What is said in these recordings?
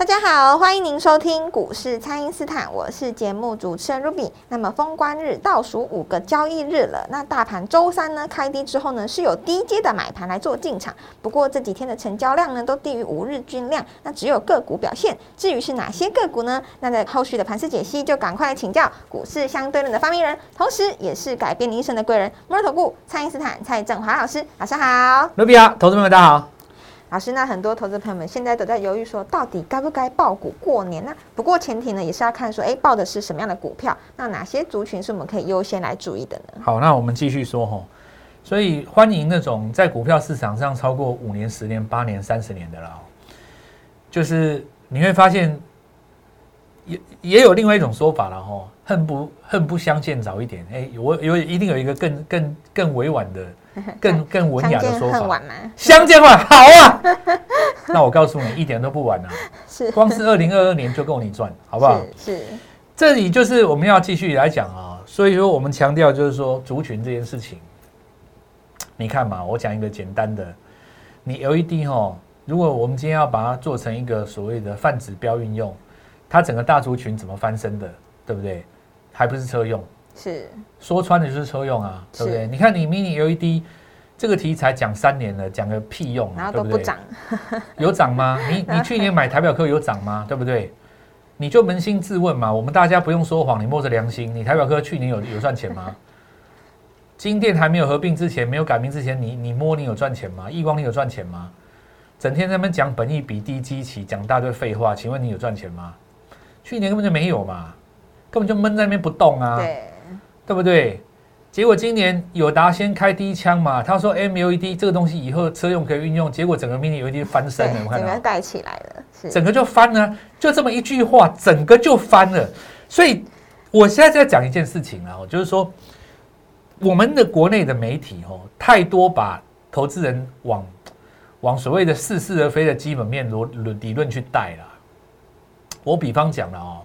大家好，欢迎您收听股市蔡因斯坦，我是节目主持人 Ruby。那么封关日倒数五个交易日了，那大盘周三呢开低之后呢，是有低阶的买盘来做进场。不过这几天的成交量呢都低于五日均量，那只有个股表现。至于是哪些个股呢？那在后续的盘势解析，就赶快来请教股市相对论的发明人，同时也是改变你一生的贵人——摩尔投顾蔡因斯坦蔡振华老师。早上好，Ruby 啊，投资朋友大家好。老师，那很多投资朋友们现在都在犹豫，说到底该不该报股过年呢？不过前提呢，也是要看说，哎，报的是什么样的股票，那哪些族群是我们可以优先来注意的呢？好，那我们继续说哈。所以欢迎那种在股票市场上超过五年、十年、八年、三十年的啦，就是你会发现，也也有另外一种说法了哈，恨不恨不相见早一点。哎，我有一定有一个更更更委婉的。更更文雅的说法，相见晚好啊！那我告诉你，一点都不晚啊！是，光是二零二二年就够你赚，好不好？是，这里就是我们要继续来讲啊。所以说，我们强调就是说，族群这件事情，你看嘛，我讲一个简单的，你 LED 哈，如果我们今天要把它做成一个所谓的泛指标运用，它整个大族群怎么翻身的，对不对？还不是车用。是说穿的就是车用啊，对不对？你看你 mini LED 这个题材讲三年了，讲个屁用，然后都不涨，有涨吗？你你去年买台表科有涨吗？对不对？你就扪心自问嘛，我们大家不用说谎，你摸着良心，你台表科去年有有赚钱吗？金店还没有合并之前，没有改名之前，你你摸你有赚钱吗？亿光你有赚钱吗？整天在那边讲本益比低基期，讲大堆废话，请问你有赚钱吗？去年根本就没有嘛，根本就闷在那边不动啊。对。对不对？结果今年友达先开第一枪嘛，他说 M U E D 这个东西以后车用可以运用，结果整个 Mini LED 翻身了，我看整个带起来了，整个就翻了，就这么一句话，整个就翻了。所以我现在在讲一件事情啊，就是说我们的国内的媒体哦，太多把投资人往往所谓的似是而非的基本面逻理论去带了。我比方讲了哦。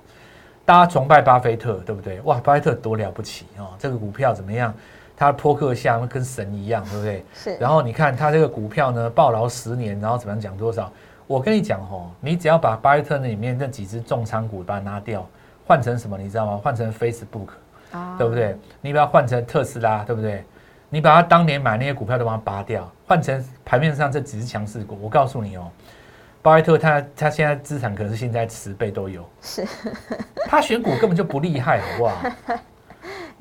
大家崇拜巴菲特，对不对？哇，巴菲特多了不起哦！这个股票怎么样？他扑克像跟神一样，对不对？是。然后你看他这个股票呢，暴劳十年，然后怎么样讲多少？我跟你讲哦，你只要把巴菲特那里面那几只重仓股把它拿掉，换成什么？你知道吗？换成 Facebook，啊对不对？你把它换成特斯拉，对不对？你把它当年买那些股票都把它拔掉，换成盘面上这几只强势股，我告诉你哦。巴菲特他他现在资产可能是现在十倍都有，是，他选股根本就不厉害，好不好？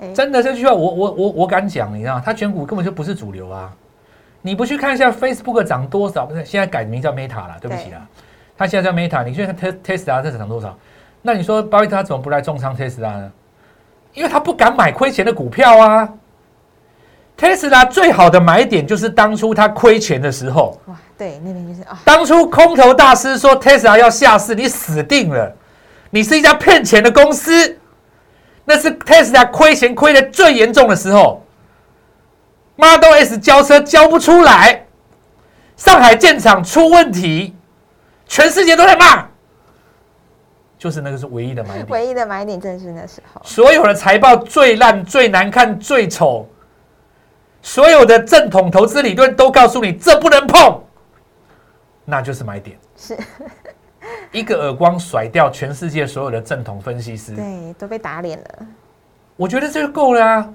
真的这句话我我我我敢讲，你知道他选股根本就不是主流啊！你不去看一下 Facebook 涨多少？不是现在改名叫 Meta 了，对不起啦，他现在叫 Meta，你去看 Tesla 这涨多少？那你说巴菲特他怎么不来重仓 Tesla 呢？因为他不敢买亏钱的股票啊！特斯拉最好的买点就是当初他亏钱的时候。哇，对，那边就是啊。当初空头大师说特斯拉要下市，你死定了，你是一家骗钱的公司。那是特斯拉亏钱亏的最严重的时候，Model S 交车交不出来，上海建厂出问题，全世界都在骂。就是那个是唯一的买点，唯一的买点正是那时候。所有的财报最烂、最难看、最丑。所有的正统投资理论都告诉你这不能碰，那就是买点。是 一个耳光甩掉全世界所有的正统分析师，对，都被打脸了。我觉得这就够了啊，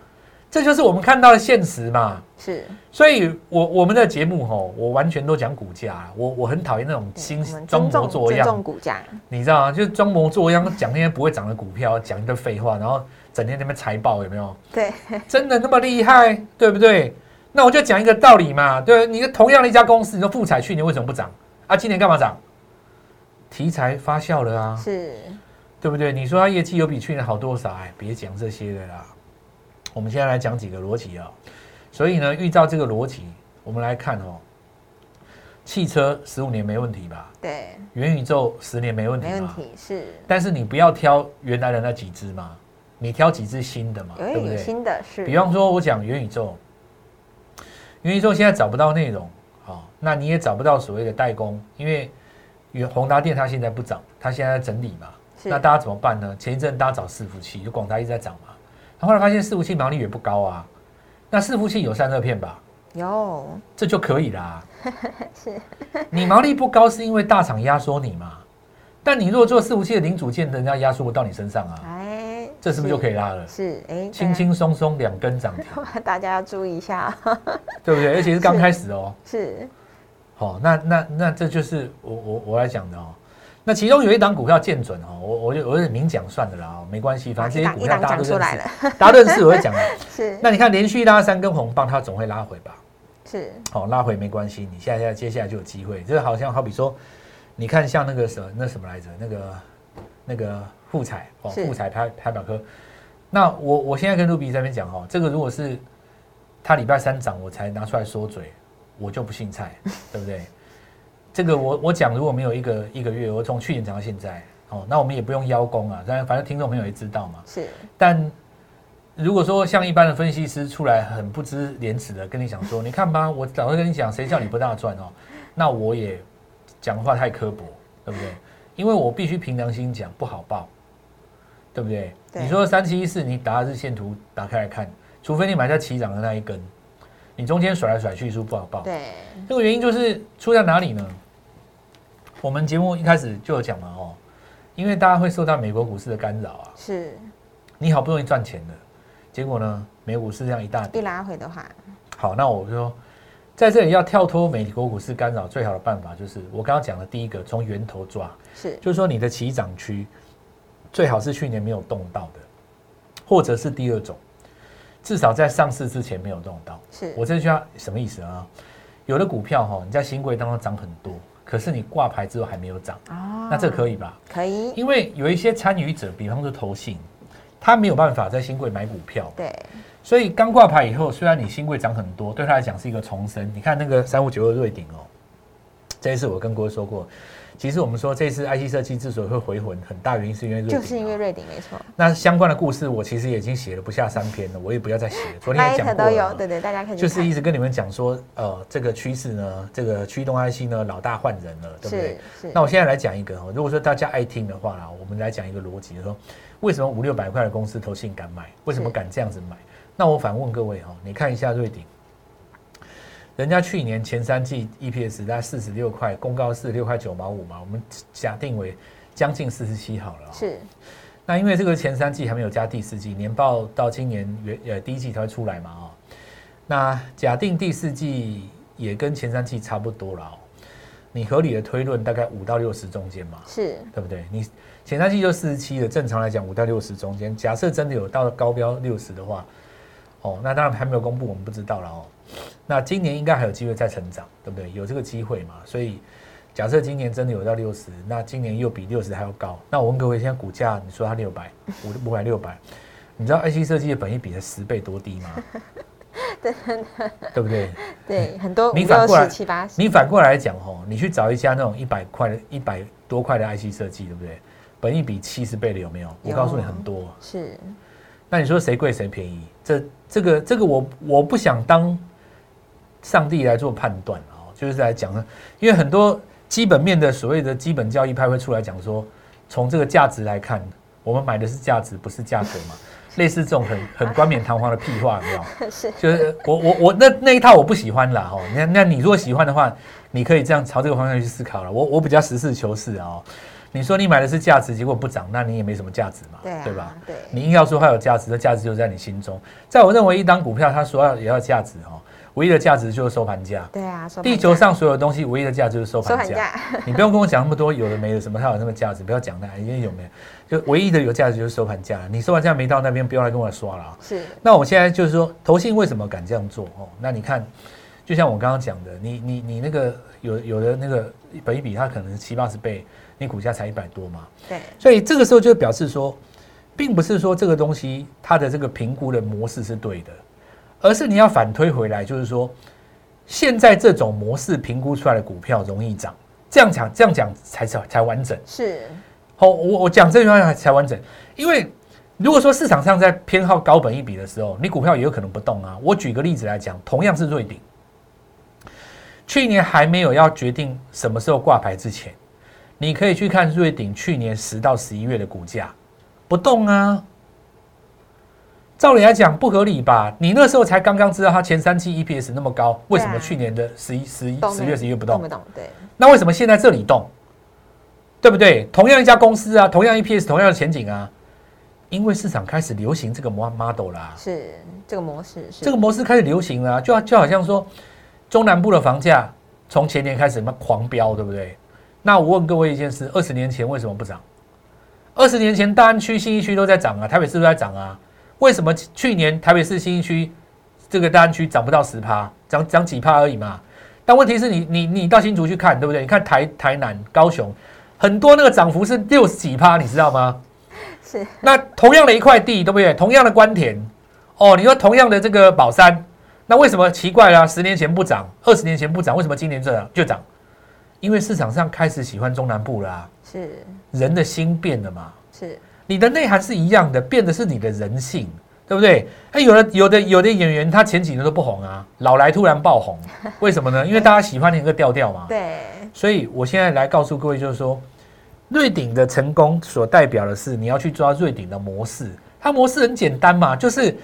这就是我们看到的现实嘛。是，所以我我们的节目吼，我完全都讲股价。我我很讨厌那种新装模作样股价，你知道吗？就是装模作样讲那些不会涨的股票，讲一堆废话，然后。整天那边财报有没有？对，真的那么厉害，对不对？那我就讲一个道理嘛，对，你同样的一家公司，你说富彩去年为什么不涨啊？今年干嘛涨？题材发酵了啊，是，对不对？你说它业绩有比去年好多少？哎，别讲这些的啦。我们现在来讲几个逻辑啊。所以呢，遇到这个逻辑，我们来看哦。汽车十五年没问题吧？对，元宇宙十年没问题没问？题，是但是你不要挑原来的那几只嘛，你挑几只新的嘛，有对不对？新的是，比方说，我讲元宇宙，元宇宙现在找不到内容，好、那你也找不到所谓的代工，因为原宏达电它现在不涨，它现在在整理嘛，是那大家怎么办呢？前一阵大家找伺服器，就广达一直在涨嘛，然后后来发现伺服器毛利也不高啊，那伺服器有散热片吧，有这就可以啦。是你毛利不高是因为大厂压缩你嘛，但你如果做伺服器的零组件，人家压缩不到你身上啊，哎，这是不是就可以拉了？是哎，轻轻松松两根涨停，大家要注意一下，对不对？而且是刚开始哦。是好、那那那这就是我我我来讲的哦。那其中有一档股票见准哦，我我就我就明讲算的啦哦，没关系，反正这些股票大家都讲出来认识，了，大家认识我会讲的。是那你看连续拉三根红棒，它总会拉回吧？是好、拉回没关系，你现在接下来就有机会。这个好像好比说，你看像那个什么那什么来着，那个那个富彩哦，是富彩台台表科。那我我现在跟卢比在那边讲哦，这个如果是他礼拜三涨我才拿出来说嘴，我就不姓蔡，对不对？这个我我讲如果没有一个一个月，我从去年讲到现在哦，那我们也不用邀功啊，但反正听众朋友也知道嘛。是但如果说像一般的分析师出来很不知廉耻的跟你讲说，你看吧，我早就跟你讲，谁叫你不大赚哦？那我也讲话太刻薄，对不对？因为我必须凭良心讲，不好报，对不对？对你说三七一四，你打日线图打开来看，除非你买在起涨的那一根，你中间甩来甩去，是不好报？对这个原因就是出在哪里呢？我们节目一开始就有讲嘛，哦，因为大家会受到美国股市的干扰啊，是你好不容易赚钱的，结果呢，美股市这样一大一。拉回的话，好，那我就说，在这里要跳脱美国股市干扰，最好的办法就是我刚刚讲的第一个，从源头抓，是就是说你的起涨区最好是去年没有动到的，或者是第二种，至少在上市之前没有动到。是我这句话什么意思啊？有的股票哈，你在新贵当中涨很多，可是你挂牌之后还没有涨，哦那这可以吧？可以因为有一些参与者，比方说投信，他没有办法在新贵买股票，对所以刚挂牌以后，虽然你新贵涨很多，对他来讲是一个重生。你看那个三五九二瑞鼎哦，这一次我跟各位说过，其实我们说这次 IC 设计之所以会回魂，很大原因是因为瑞鼎、就是因为。瑞鼎没错，那相关的故事，我其实也已经写了不下三篇了，我也不要再写了。昨天也讲过了都有，对对，大家可以就是一直跟你们讲说，呃，这个趋势呢，这个驱动 IC 呢，老大换人了，对不对？是是那我现在来讲一个哦，如果说大家爱听的话啦，我们来讲一个逻辑，就是说为什么五六百块的公司投信敢买？为什么敢这样子买？那我反问各位哈，你看一下瑞鼎，人家去年前三季 EPS 大概四十六块，公告四十六块九毛五嘛，我们假定为将近四十七好了、哦。是那因为这个前三季还没有加第四季，年报到今年元呃第一季才会出来嘛哦。那假定第四季也跟前三季差不多了哦，你合理的推论大概五到六十中间嘛，是对不对？你前三季就四十七了，正常来讲五到六十中间，假设真的有到高标六十的话，哦，那当然还没有公布，我们不知道了哦。那今年应该还有机会再成长，对不对？有这个机会嘛？所以假设今年真的有到六十，那今年又比六十还要高。那我问各位，现在股价你说它六百五五百六百，你知道 IC 设计的本益比才十倍多低吗？对不对？对，很多五你反过来七八十，你反过来讲吼，你去找一家那种一百块的、一百多块的 IC 设计，对不对？本益比七十倍的有没有？我告诉你很多。是那你说谁贵谁便宜？这这个这个我我不想当上帝来做判断啊、哦，就是来讲呢，因为很多基本面的所谓的基本交易派会出来讲说，从这个价值来看，我们买的是价值，不是价格嘛。类似这种很很冠冕堂皇的屁话，有没有？是就是我我我那那一套我不喜欢啦哦。那那你如果喜欢的话，你可以这样朝这个方向去思考了。我我比较实事求是啊、哦。你说你买的是价值，结果不涨，那你也没什么价值嘛，对啊对吧？对你硬要说它有价值，那价值就在你心中。在我认为，一档股票它说要也要价值哦，唯一的价值就是收盘价。对啊，地球上所有东西唯一的价值就是收收盘价。你不用跟我讲那么多有的没的，什么它有那么价值，不要讲那，因为有没有？就唯一的有价值就是收盘价。你收盘价没到那边，不要来跟我刷了啊。是那我现在就是说，投信为什么敢这样做哦？那你看，就像我刚刚讲的，你你你那个有有的那个本一比，它可能是七八十倍，你股价才一百多嘛，对所以这个时候就表示说，并不是说这个东西它的这个评估的模式是对的，而是你要反推回来，就是说，现在这种模式评估出来的股票容易涨，这样讲这样讲才才才完整。是好，我我讲这句话才完整，因为如果说市场上在偏好高本一笔的时候，你股票也有可能不动啊。我举个例子来讲，同样是瑞鼎，去年还没有要决定什么时候挂牌之前，你可以去看瑞鼎去年十到十一月的股价，不动啊。照理来讲不合理吧？你那时候才刚刚知道它前三期 EPS 那么高，为什么去年的十一、十一、十月、十一月不动？动不动？对。那为什么现在这里动？对不对？同样一家公司啊，同样 EPS，同样的前景啊，因为市场开始流行这个 model 啦，是这个模式，是这个模式开始流行了，就就好像说中南部的房价从前年开始么狂飙，对不对？那我问各位一件事：二十年前为什么不涨？二十年前大安区、新一区都在涨啊，台北市都在涨啊。为什么去年台北市新一区这个大安区涨不到十趴，涨涨几趴而已嘛？但问题是你你你到新竹去看，对不对？你看台台南、高雄，很多那个涨幅是六十几趴，你知道吗？是。那同样的一块地，对不对？同样的关田，哦，你说同样的这个宝山，那为什么奇怪啦？十年前不涨，二十年前不涨，为什么今年这样就涨？因为市场上开始喜欢中南部啦。是。人的心变了嘛？是。你的内涵是一样的，变的是你的人性，对不对？哎，有的有的有的演员，他前几年都不红啊，老来突然爆红，为什么呢？因为大家喜欢那个调调嘛。对。所以我现在来告诉各位，就是说，瑞鼎的成功所代表的是你要去抓瑞鼎的模式，它模式很简单嘛，就是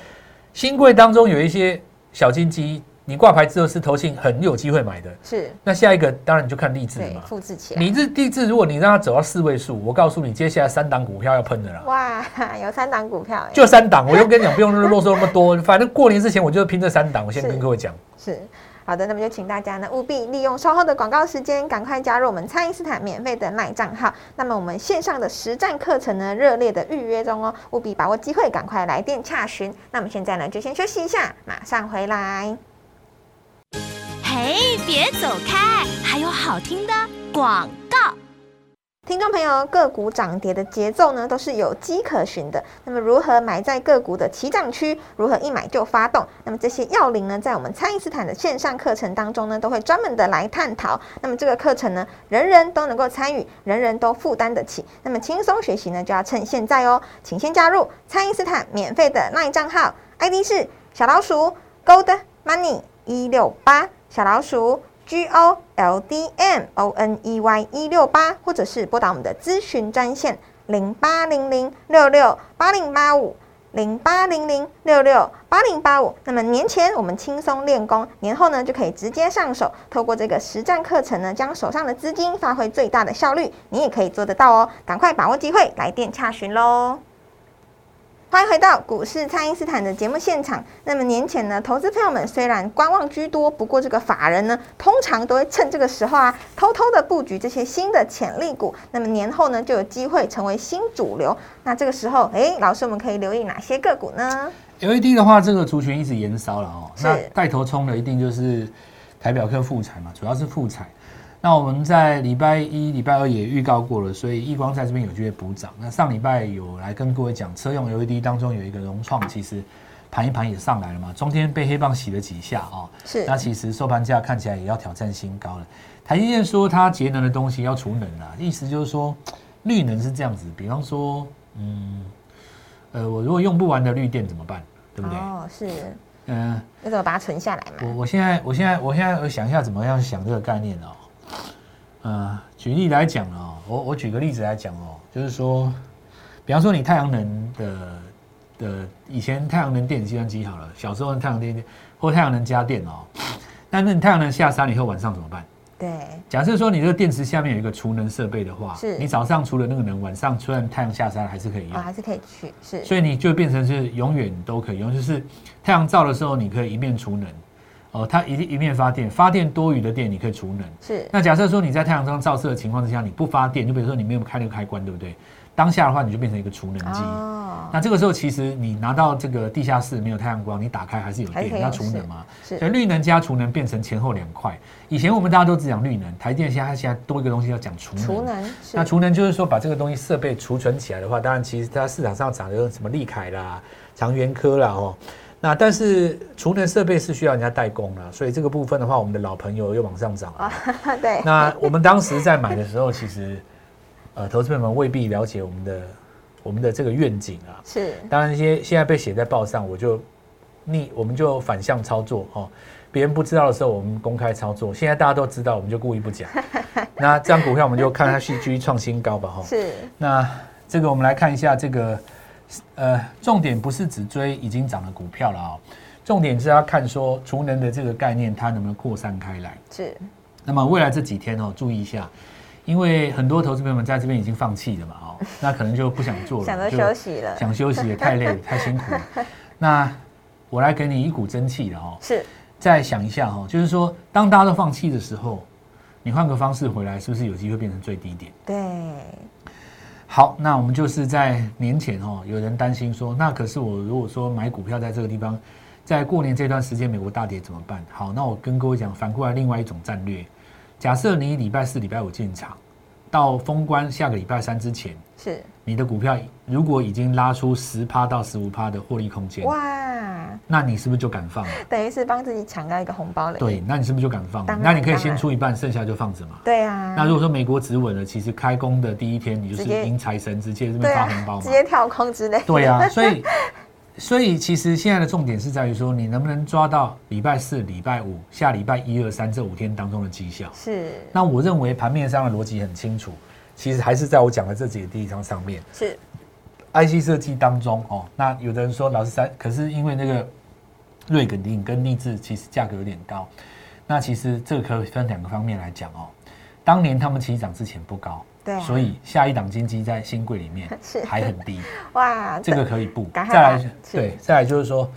新贵当中有一些小金鸡。你挂牌之后是投信很有机会买的，是。那下一个当然你就看励志嘛，复制起来。你是励志，如果你让它走到四位数，我告诉你，接下来三档股票要喷的啦。哇，有三档股票，就三档，我就跟你讲，不用啰嗦那么多，反正过年之前我就拼这三档，我先跟各位讲。是。好的，那么就请大家呢务必利用稍后的广告时间，赶快加入我们蔡因斯坦免费的赖账号。那么我们线上的实战课程呢，热烈的预约中哦，务必把握机会，赶快来电洽询。那么现在呢，就先休息一下，马上回来。嘿，别走开！还有好听的广告。听众朋友，个股涨跌的节奏呢，都是有迹可循的。那么，如何买在个股的起涨区？如何一买就发动？那么这些要领呢，在我们蔡因斯坦的线上课程当中呢，都会专门的来探讨。那么这个课程呢，人人都能够参与，人人都负担得起。那么轻松学习呢，就要趁现在哦，请先加入蔡因斯坦免费的 LINE 账号，ID 是小老鼠 Gold Money 一六八。小老鼠 G O L D M O N E Y 一六八，或者是拨打我们的咨询专线零八零零六六八零八五零八零零六六八零八五。那么年前我们轻松练功，年后呢就可以直接上手。透过这个实战课程呢，将手上的资金发挥最大的效率，你也可以做得到哦！赶快把握机会，来电洽询喽！欢迎回到股市，蔡因斯坦的节目现场。那么年前呢，投资朋友们虽然观望居多，不过这个法人呢，通常都会趁这个时候啊，偷偷的布局这些新的潜力股。那么年后呢，就有机会成为新主流。那这个时候，哎，老师，我们可以留意哪些个股呢？LED 的话，这个族群一直延烧了哦。那带头冲的一定就是台表科富彩嘛，主要是富彩。那我们在礼拜一、礼拜二也预告过了，所以易光在这边有机会补涨。那上礼拜有来跟各位讲，车用 LED 当中有一个融创，其实盘一盘也上来了嘛，中间被黑棒洗了几下啊。是。那其实收盘价看起来也要挑战新高了。台积电说它节能的东西要储能啊，意思就是说绿能是这样子，比方说，嗯，呃，我如果用不完的绿电怎么办？对不对？哦，是。嗯。那怎么把它存下来嘛？我我现在我现在我现在我想一下怎么样想这个概念哦。呃，举例来讲啊，我我举个例子来讲哦，就是说，比方说你太阳能的的以前太阳能电子计算机好了，小时候太阳电或太阳能家电哦，但是你太阳能下山以后晚上怎么办？对，假设说你这个电池下面有一个储能设备的话，是你早上除了那个能，晚上虽然太阳下山还是可以用，还是可以去，是，所以你就变成是永远都可以用，就是太阳照的时候你可以一面储能。哦，它一一面发电，发电多余的电你可以储能。是。那假设说你在太阳中照射的情况之下，你不发电，就比如说你没有开那个开关，对不对？当下的话，你就变成一个储能机。哦。那这个时候其实你拿到这个地下室没有太阳光，你打开还是有电，那储能嘛。是。所以绿能加储能变成前后两块。以前我们大家都只讲绿能，台电现在现在多一个东西要讲储能。储能。那储能就是说把这个东西设备储存起来的话，当然其实它市场上涨的什么利凯啦、长源科啦哦。那但是储能设备是需要人家代工了，所以这个部分的话，我们的老朋友又往上涨了。对，那我们当时在买的时候，其实呃，投资朋友们未必了解我们的我们的这个愿景啊。是当然，一些现在被写在报上，我就逆我们就反向操作哦。别人不知道的时候，我们公开操作；现在大家都知道，我们就故意不讲。那这张股票，我们就看它续续创新高吧，哈。是，那这个我们来看一下这个，呃，重点不是只追已经涨的股票了啊，重点是要看说储能的这个概念它能不能扩散开来。是，那么未来这几天哦，注意一下，因为很多投资朋友们在这边已经放弃了嘛，哦，那可能就不想做了，想着休息了，想休息也太累太辛苦了。那我来给你一股真气了哦，是再想一下哦，就是说当大家都放弃的时候，你换个方式回来，是不是有机会变成最低点？对，好，那我们就是在年前哦，有人担心说，那可是我如果说买股票在这个地方，在过年这段时间美国大跌怎么办？好，那我跟各位讲，反过来另外一种战略，假设你礼拜四、礼拜五进场，到封关下个礼拜三之前，是你的股票如果已经拉出十趴到十五趴的获利空间，哇，那你是不是就敢放了？等于是帮自己抢到一个红包了。对，那你是不是就敢放那你可以先出一半，剩下就放着嘛。对啊，那如果说美国止稳了，其实开工的第一天，你就是迎财神，直接这边发红包，嘛直。接跳空之类。对啊，所以 所以其实现在的重点是在于说，你能不能抓到礼拜四、礼拜五、下礼拜一二三这五天当中的绩效。是那我认为盘面上的逻辑很清楚，其实还是在我讲的这几个地方上面。是 IC 设计当中哦，那有的人说老师三，可是因为那个瑞肯定跟立志其实价格有点高，那其实这个可以分两个方面来讲哦。当年他们起涨之前不高，对啊所以下一档金鸡在新贵里面是还很低，哇，这个可以不。再来对，再来就是说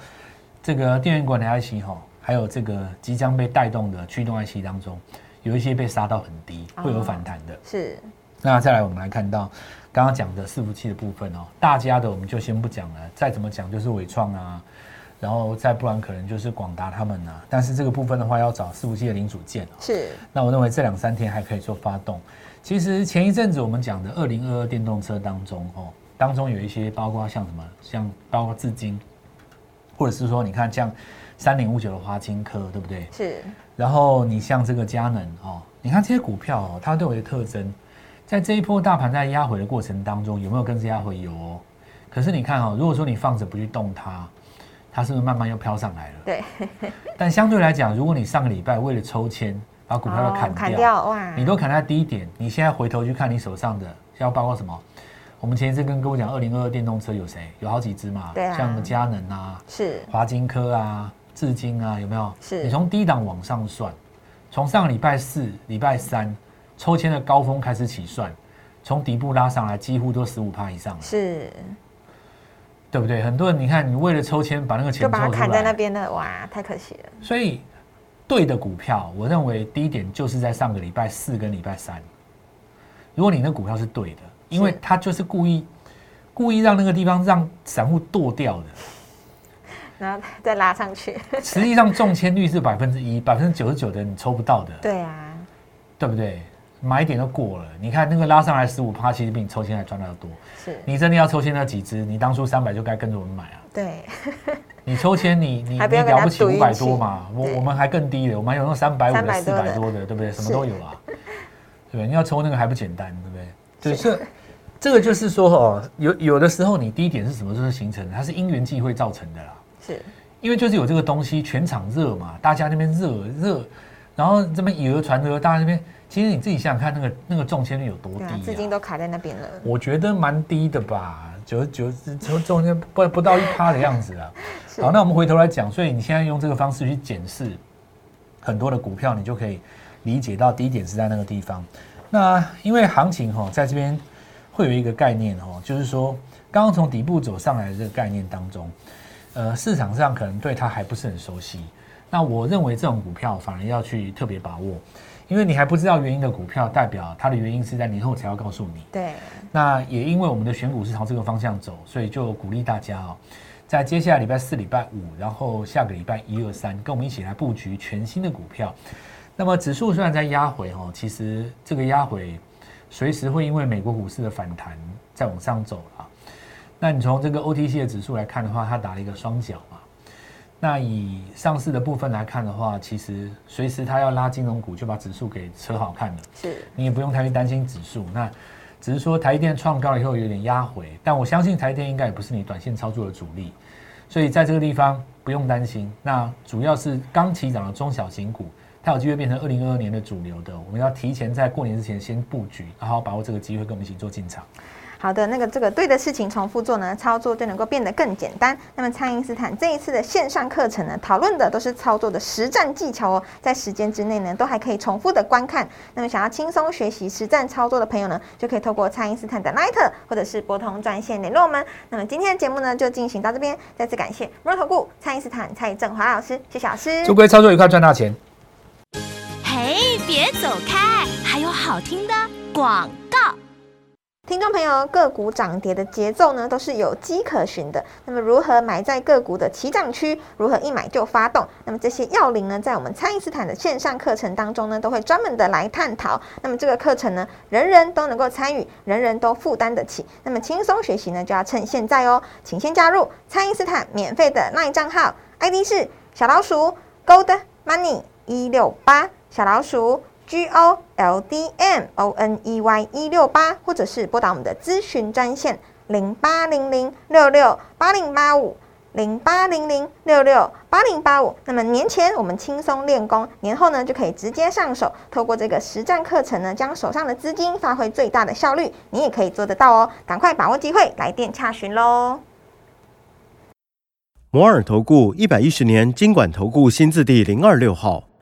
这个电源管理 IC 哈，还有这个即将被带动的驱动 IC 当中，有一些被杀到很低，会有哦反弹的。是那再来，我们来看到刚刚讲的伺服器的部分哦，大家的我们就先不讲了，再怎么讲就是伟创啊，然后再不然可能就是广达他们啊，但是这个部分的话要找伺服器的零组件哦。是那我认为这两三天还可以做发动。其实前一阵子我们讲的二零二二电动车当中哦，当中有一些包括像什么，像包括至今，或者是说你看像三零五九的华金科，对不对？是然后你像这个佳能哦，你看这些股票哦，它都有一个特征，在这一波大盘在压回的过程当中，有没有跟着压回？有哦。可是你看哦，如果说你放着不去动它，它是不是慢慢又飘上来了？对，但相对来讲，如果你上个礼拜为了抽签把股票都砍哦掉，砍掉哇，你都砍在低点，你现在回头去看你手上的，要包括什么？我们前一次跟各位讲，二零二二电动车有谁？有好几只嘛，对啊像佳能啊、是华金科啊、至今啊，有没有？是你从低档往上算，从上个礼拜四、礼拜三抽签的高峰开始起算，从底部拉上来，几乎都十五趴以上了，是，对不对？很多人你看，你为了抽签把那个钱就把它砍在那来，边了，哇，太可惜了。所以对的股票，我认为低点就是在上个礼拜四跟礼拜三。如果你那股票是对的，因为是它就是故意故意让那个地方让散户剁掉的。然后再拉上去，实际上中签率是百分之一，百分之九十九的你抽不到的，对啊，对不对？买点都过了，你看那个拉上来十五趴，其实比你抽签还赚的要多。是，你真的要抽签那几只，你当初三百就该跟着我们买啊。对，你抽签你你你了不起五百多嘛，我我们还更低的，我们还有那三百五的、四百多的，对不对？什么都有啊，对不对？你要抽那个还不简单，对不对？对，是这这个就是说哦，有有的时候你低点是什么时候形成的？它是因缘际会造成的啦。是，因为就是有这个东西，全场热嘛，大家那边热热，然后这边以讹传讹，大家那边，其实你自己想想看，那个那个中签率有多低资金啊？都卡在那边了。我觉得蛮低的吧，九十九中中间不不到一趴的样子啊。好，那我们回头来讲，所以你现在用这个方式去检视很多的股票，你就可以理解到低点是在那个地方。那因为行情哈、在这边会有一个概念哦，就是说刚刚从底部走上来的这个概念当中，呃，市场上可能对它还不是很熟悉。那我认为这种股票反而要去特别把握，因为你还不知道原因的股票，代表它的原因是在年后才要告诉你。对，那也因为我们的选股是朝这个方向走，所以就鼓励大家哦，在接下来礼拜四、礼拜五，然后下个礼拜一二三，跟我们一起来布局全新的股票。那么指数虽然在压回哦，其实这个压回随时会因为美国股市的反弹再往上走了。那你从这个 OTC 的指数来看的话，它打了一个双脚嘛。那以上市的部分来看的话，其实随时它要拉金融股，就把指数给扯好看了，是你也不用太去担心指数。那只是说台积电创高了以后有点压回，但我相信台积电应该也不是你短线操作的主力，所以在这个地方不用担心。那主要是刚起涨的中小型股，它有机会变成二零二二年的主流的，我们要提前在过年之前先布局，好好把握这个机会，跟我们一起做进场。好的，那个这个对的事情重复做呢，操作就能够变得更简单。那么，蔡因斯坦这一次的线上课程呢，讨论的都是操作的实战技巧哦，在时间之内呢，都还可以重复的观看。那么，想要轻松学习实战操作的朋友呢，就可以透过蔡因斯坦的 Light 或者是拨通专线联络我们。那么，今天的节目呢，就进行到这边，再次感谢摩头顾蔡因斯坦蔡振华老师，谢谢老师。祝各位操作愉快，赚大钱。嘿，别走开，还有好听的广告。听众朋友，个股涨跌的节奏呢，都是有迹可循的。那么，如何买在个股的起涨区？如何一买就发动？那么这些要领呢，在我们蔡因斯坦的线上课程当中呢，都会专门的来探讨。那么这个课程呢，人人都能够参与，人人都负担得起。那么轻松学习呢，就要趁现在哦，请先加入蔡因斯坦免费的 LINE 账号，ID 是小老鼠 Gold Money 一六八小老鼠。G O L D M O N E Y 一六八，或者是拨打我们的咨询专线零八零零六六八零八五零八零零六六八零八五。那么年前我们轻松练功，年后呢就可以直接上手。透过这个实战课程呢，将手上的资金发挥最大的效率，你也可以做得到哦！赶快把握机会，来电洽询喽！摩尔投顾一百一十年经管投顾新字第零二六号。